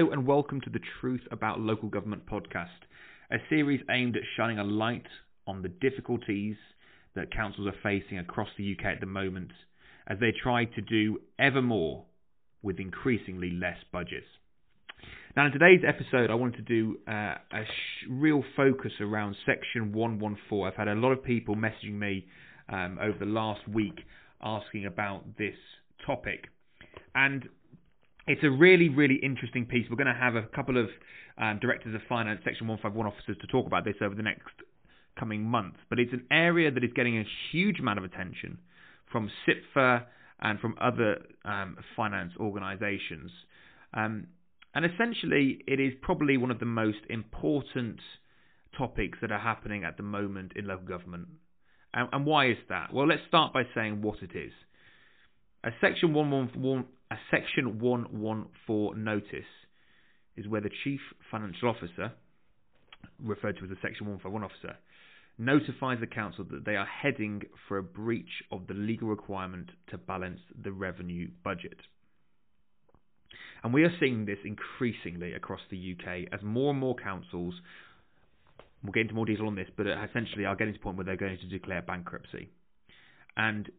Hello and welcome to the Truth About Local Government podcast, a series aimed at shining a light on the difficulties that councils are facing across the UK at the moment as they try to do ever more with increasingly less budgets. Now, in today's episode, I wanted to do uh, a sh- real focus around Section 114. I've had a lot of people messaging me um, over the last week asking about this topic. And it's a really, really interesting piece. We're going to have a couple of um, directors of finance, Section 151 officers, to talk about this over the next coming months. But it's an area that is getting a huge amount of attention from CIPFA and from other um, finance organisations. Um, and essentially, it is probably one of the most important topics that are happening at the moment in local government. And, and why is that? Well, let's start by saying what it is. A Section 114, a Section 114 notice is where the Chief Financial Officer, referred to as a Section 151 officer, notifies the council that they are heading for a breach of the legal requirement to balance the revenue budget. And we are seeing this increasingly across the UK as more and more councils, we'll get into more detail on this, but essentially are getting to the point where they're going to declare bankruptcy. And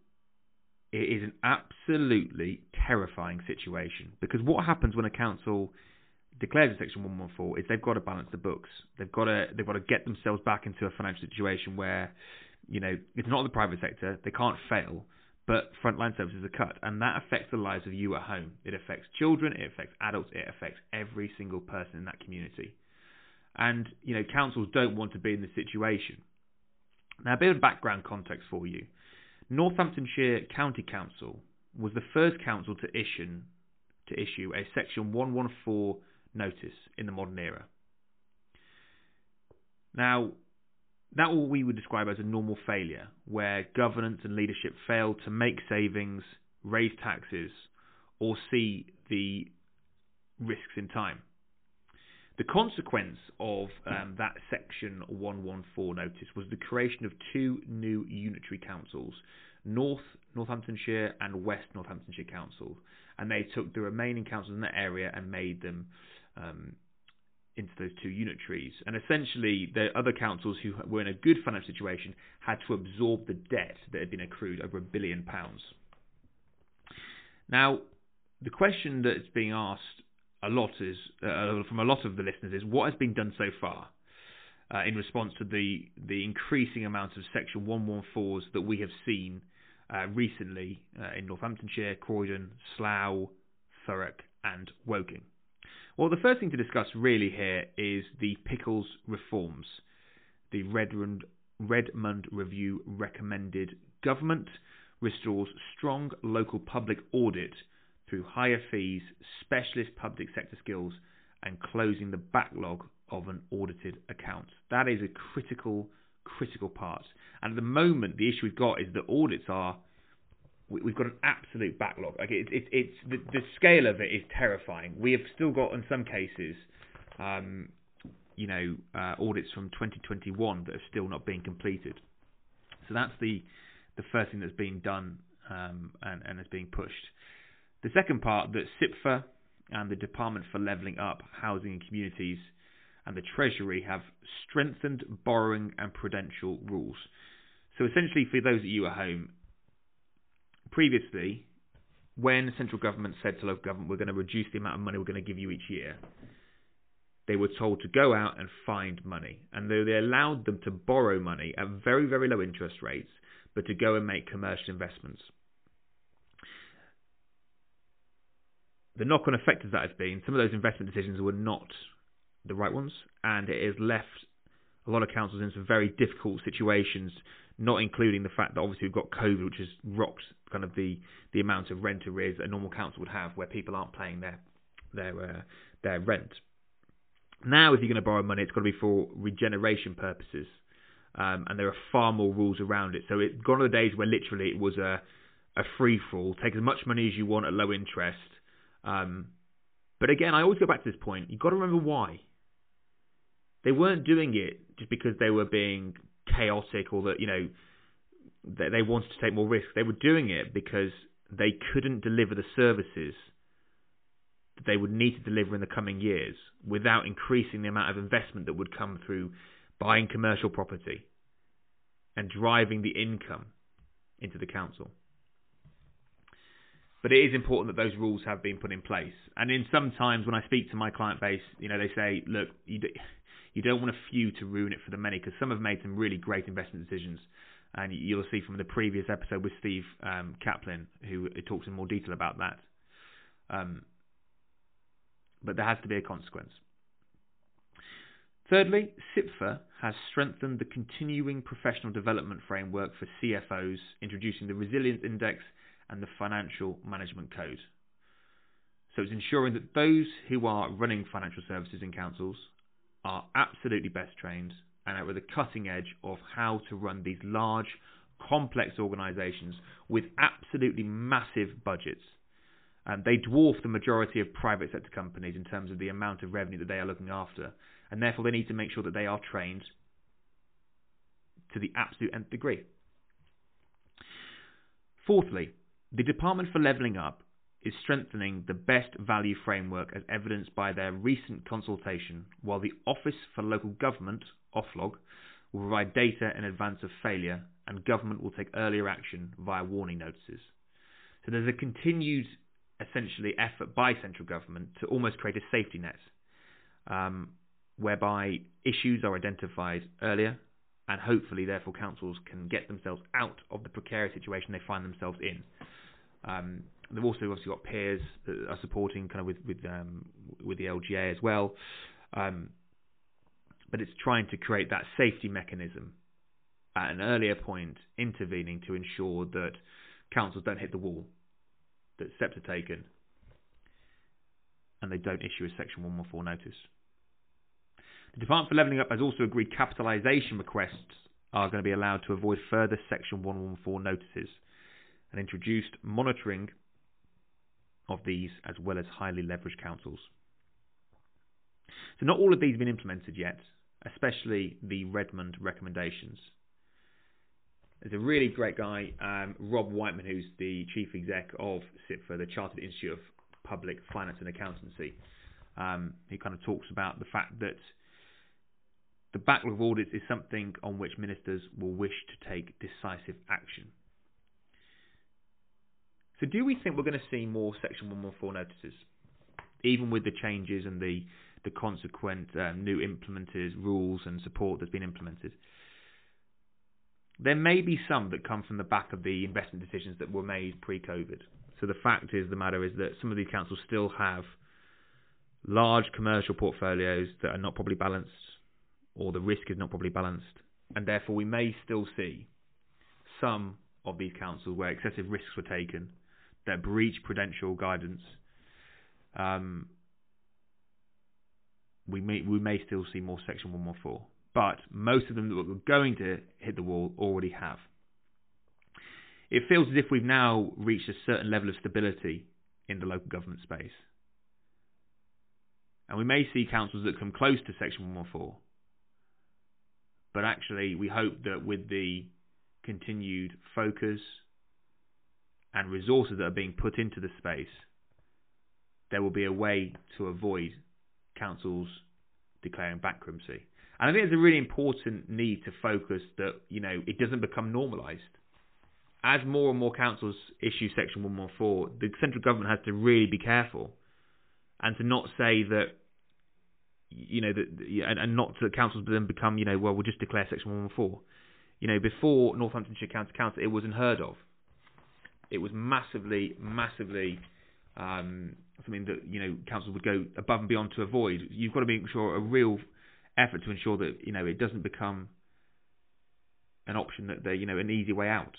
it is an absolutely terrifying situation because what happens when a council declares a section 114 is they've got to balance the books. They've got to they've got to get themselves back into a financial situation where you know it's not the private sector. They can't fail, but frontline services are cut, and that affects the lives of you at home. It affects children. It affects adults. It affects every single person in that community. And you know councils don't want to be in this situation. Now a bit of background context for you. Northamptonshire County Council was the first council to issue to issue a Section 114 notice in the modern era. Now, that what we would describe as a normal failure, where governance and leadership fail to make savings, raise taxes, or see the risks in time. The consequence of um, that Section 114 notice was the creation of two new unitary councils, North Northamptonshire and West Northamptonshire Council, and they took the remaining councils in that area and made them um, into those two unitaries. And essentially, the other councils who were in a good financial situation had to absorb the debt that had been accrued over a billion pounds. Now, the question that's being asked a lot is uh, from a lot of the listeners is what has been done so far uh, in response to the the increasing amount of Section 114s that we have seen uh, recently uh, in Northamptonshire, Croydon, Slough, Thurrock, and Woking. Well, the first thing to discuss really here is the Pickles reforms. The Redmond, Redmond Review recommended government restores strong local public audit through higher fees, specialist public sector skills, and closing the backlog of an audited account. That is a critical, critical part. And at the moment, the issue we've got is that audits are we've got an absolute backlog. Like it, it, it's the, the scale of it is terrifying. We have still got, in some cases, um, you know, uh, audits from 2021 that are still not being completed. So that's the the first thing that's being done um, and, and is being pushed. The second part that CIPFA and the Department for Levelling Up Housing and Communities and the Treasury have strengthened borrowing and prudential rules. So essentially, for those of you at home, previously, when central government said to local government, we're going to reduce the amount of money we're going to give you each year, they were told to go out and find money. And though they allowed them to borrow money at very, very low interest rates, but to go and make commercial investments. The knock on effect of that has been some of those investment decisions were not the right ones, and it has left a lot of councils in some very difficult situations, not including the fact that obviously we've got COVID, which has rocked kind of the, the amount of rent arrears that a normal council would have, where people aren't paying their their uh, their rent. Now, if you're going to borrow money, it's got to be for regeneration purposes, um, and there are far more rules around it. So it's gone are the days where literally it was a a free for all. Take as much money as you want at low interest um, but again, I always go back to this point. You've got to remember why. They weren't doing it just because they were being chaotic or that, you know, that they wanted to take more risks. They were doing it because they couldn't deliver the services that they would need to deliver in the coming years without increasing the amount of investment that would come through buying commercial property and driving the income into the council. But it is important that those rules have been put in place. And in some times when I speak to my client base, you know, they say, look, you, do, you don't want a few to ruin it for the many because some have made some really great investment decisions. And you'll see from the previous episode with Steve um, Kaplan, who talks in more detail about that. Um, but there has to be a consequence. Thirdly, CIPFA has strengthened the continuing professional development framework for CFOs, introducing the Resilience Index and the Financial Management Code. So it's ensuring that those who are running financial services in councils are absolutely best trained and are at the cutting edge of how to run these large, complex organisations with absolutely massive budgets. Um, they dwarf the majority of private sector companies in terms of the amount of revenue that they are looking after, and therefore they need to make sure that they are trained to the absolute nth degree. Fourthly, the Department for Levelling Up is strengthening the best value framework as evidenced by their recent consultation, while the Office for Local Government, OFLOG, will provide data in advance of failure and government will take earlier action via warning notices. So there's a continued, essentially, effort by central government to almost create a safety net, um, whereby issues are identified earlier and hopefully, therefore, councils can get themselves out of the precarious situation they find themselves in. Um, they've also obviously got peers that are supporting kind of with with um, with the LGA as well. Um, but it's trying to create that safety mechanism at an earlier point, intervening to ensure that councils don't hit the wall, that steps are taken, and they don't issue a Section 114 notice. The Department for Levelling Up has also agreed capitalisation requests are going to be allowed to avoid further Section 114 notices and introduced monitoring of these as well as highly leveraged councils. So not all of these have been implemented yet, especially the Redmond recommendations. There's a really great guy, um, Rob Whiteman, who's the chief exec of CIPFA, the Chartered Institute of Public Finance and Accountancy. Um, he kind of talks about the fact that the backlog of audits is something on which ministers will wish to take decisive action. So do we think we're going to see more Section 114 notices, even with the changes and the the consequent um, new implemented rules and support that's been implemented? There may be some that come from the back of the investment decisions that were made pre-COVID. So the fact is, the matter is that some of these councils still have large commercial portfolios that are not properly balanced, or the risk is not properly balanced, and therefore we may still see some of these councils where excessive risks were taken that breach prudential guidance, um, we may we may still see more Section 114, but most of them that are going to hit the wall already have. It feels as if we've now reached a certain level of stability in the local government space. And we may see councils that come close to Section 114. But actually, we hope that with the continued focus and resources that are being put into the space, there will be a way to avoid councils declaring bankruptcy. And I think there's a really important need to focus that, you know, it doesn't become normalised. As more and more councils issue Section 114, the central government has to really be careful and to not say that, you know, that, and, and not to councils then become, you know, well, we'll just declare Section 114. You know, before Northamptonshire County Council, it was unheard of it was massively, massively um, something that you know councils would go above and beyond to avoid. You've got to make sure a real effort to ensure that you know it doesn't become an option that they you know an easy way out.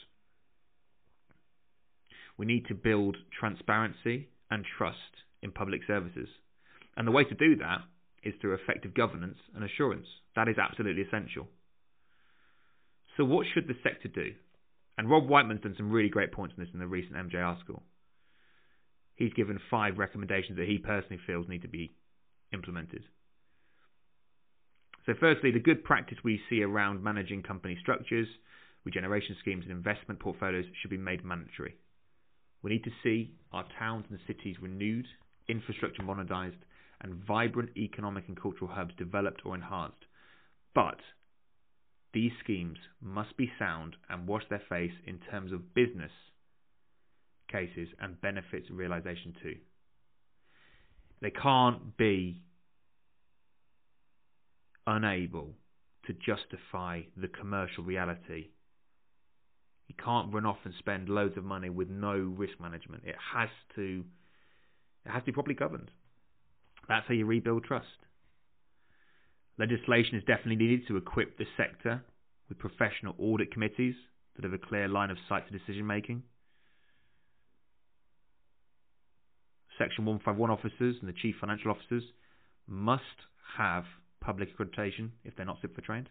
We need to build transparency and trust in public services, and the way to do that is through effective governance and assurance. That is absolutely essential. So, what should the sector do? And Rob Whiteman's done some really great points on this in the recent MJ article. He's given five recommendations that he personally feels need to be implemented. So, firstly, the good practice we see around managing company structures, regeneration schemes, and investment portfolios should be made mandatory. We need to see our towns and cities renewed infrastructure modernised, and vibrant economic and cultural hubs developed or enhanced. But these schemes must be sound and wash their face in terms of business cases and benefits realization too. They can't be unable to justify the commercial reality. You can't run off and spend loads of money with no risk management. It has to it has to be properly governed. That's how you rebuild trust. Legislation is definitely needed to equip the sector with professional audit committees that have a clear line of sight to decision making. Section 151 officers and the chief financial officers must have public accreditation if they're not CIPFA trained.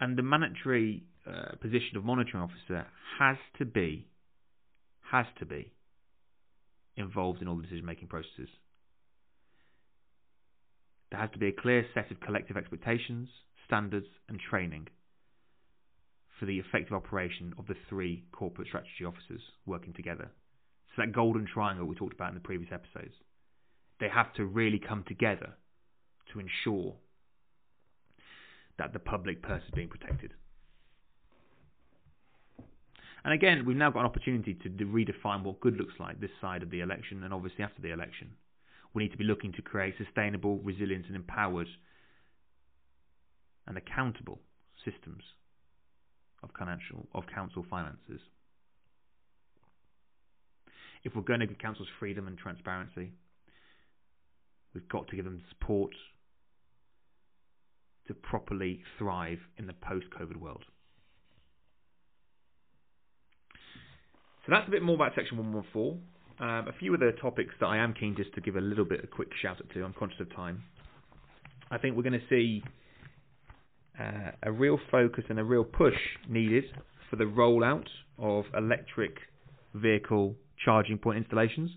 And the mandatory uh, position of monitoring officer has to be has to be involved in all the decision making processes. There has to be a clear set of collective expectations, standards, and training for the effective operation of the three corporate strategy officers working together. So that golden triangle we talked about in the previous episodes. They have to really come together to ensure that the public purse is being protected. And again, we've now got an opportunity to redefine what good looks like this side of the election and obviously after the election. We need to be looking to create sustainable, resilient, and empowered and accountable systems of financial of council finances. If we're going to give councils freedom and transparency, we've got to give them support to properly thrive in the post-COVID world. So that's a bit more about Section 114. Um, a few of the topics that I am keen just to give a little bit of a quick shout out to. I'm conscious of time. I think we're going to see uh, a real focus and a real push needed for the rollout of electric vehicle charging point installations.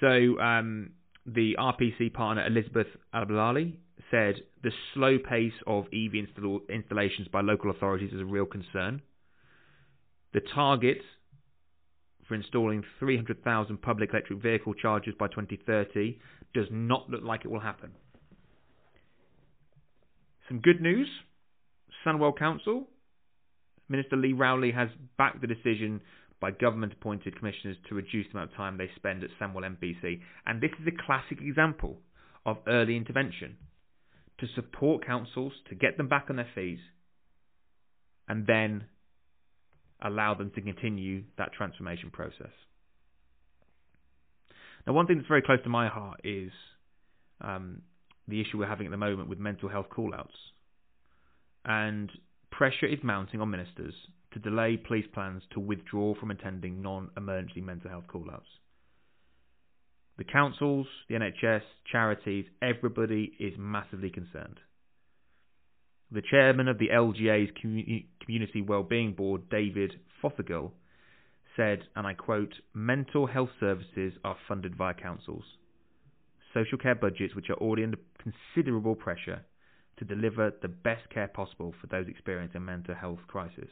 So um, the RPC partner Elizabeth Albalali said the slow pace of EV install- installations by local authorities is a real concern. The target for installing 300,000 public electric vehicle chargers by 2030 does not look like it will happen. Some good news Sandwell Council, Minister Lee Rowley has backed the decision by government appointed commissioners to reduce the amount of time they spend at Sandwell MBC. And this is a classic example of early intervention to support councils, to get them back on their feet, and then allow them to continue that transformation process. Now, one thing that's very close to my heart is um, the issue we're having at the moment with mental health call-outs. And pressure is mounting on ministers to delay police plans to withdraw from attending non-emergency mental health call-outs. The councils, the NHS, charities, everybody is massively concerned. The chairman of the LGA's Community Wellbeing Board, David Fothergill, said, and I quote, mental health services are funded via councils. Social care budgets, which are already under considerable pressure to deliver the best care possible for those experiencing mental health crisis.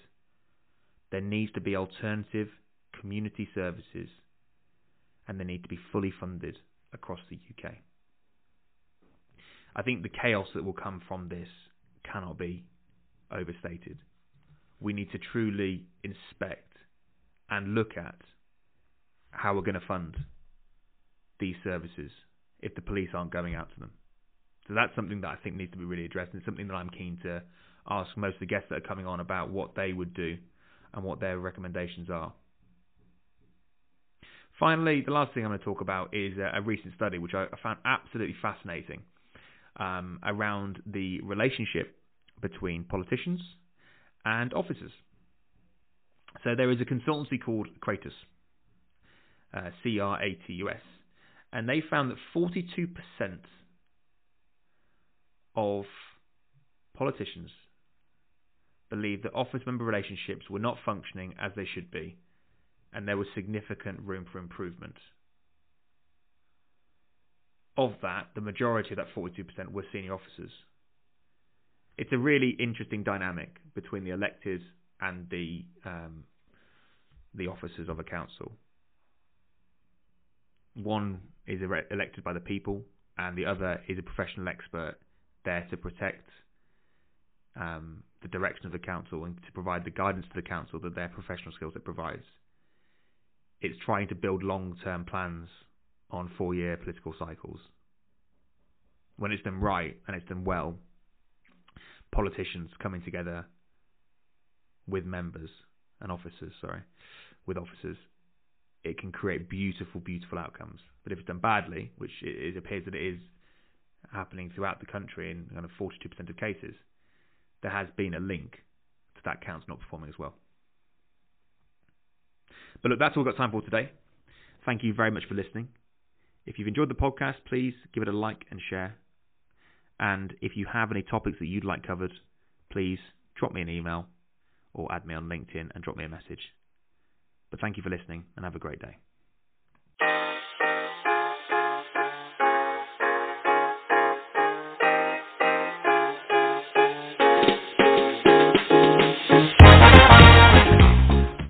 There needs to be alternative community services and they need to be fully funded across the UK. I think the chaos that will come from this cannot be overstated. We need to truly inspect and look at how we're going to fund these services if the police aren't going out to them. So that's something that I think needs to be really addressed, and something that I'm keen to ask most of the guests that are coming on about what they would do and what their recommendations are. Finally, the last thing I'm going to talk about is a, recent study which I found absolutely fascinating um, around the relationship between politicians and officers. So there is a consultancy called Cratus, uh, C-R-A-T-U-S, and they found that 42% of politicians believe that office member relationships were not functioning as they should be, and there was significant room for improvement. Of that, the majority of that 42% were senior officers. It's a really interesting dynamic between the elected and the um, the officers of a council. one is elected by the people, and the other is a professional expert there to protect um, the direction of the council and to provide the guidance to the council that their professional skills it provides. It's trying to build long-term plans on four-year political cycles. When it's done right and it's done well, politicians coming together with members and officers, sorry, with officers, it can create beautiful, beautiful outcomes. But if it's done badly, which it appears that it is happening throughout the country in kind of 42% of cases, there has been a link to that council not performing as well. But look, that's all we've got time for today. Thank you very much for listening. If you've enjoyed the podcast, please give it a like and share. And if you have any topics that you'd like covered, please drop me an email or add me on LinkedIn and drop me a message. But thank you for listening and have a great day.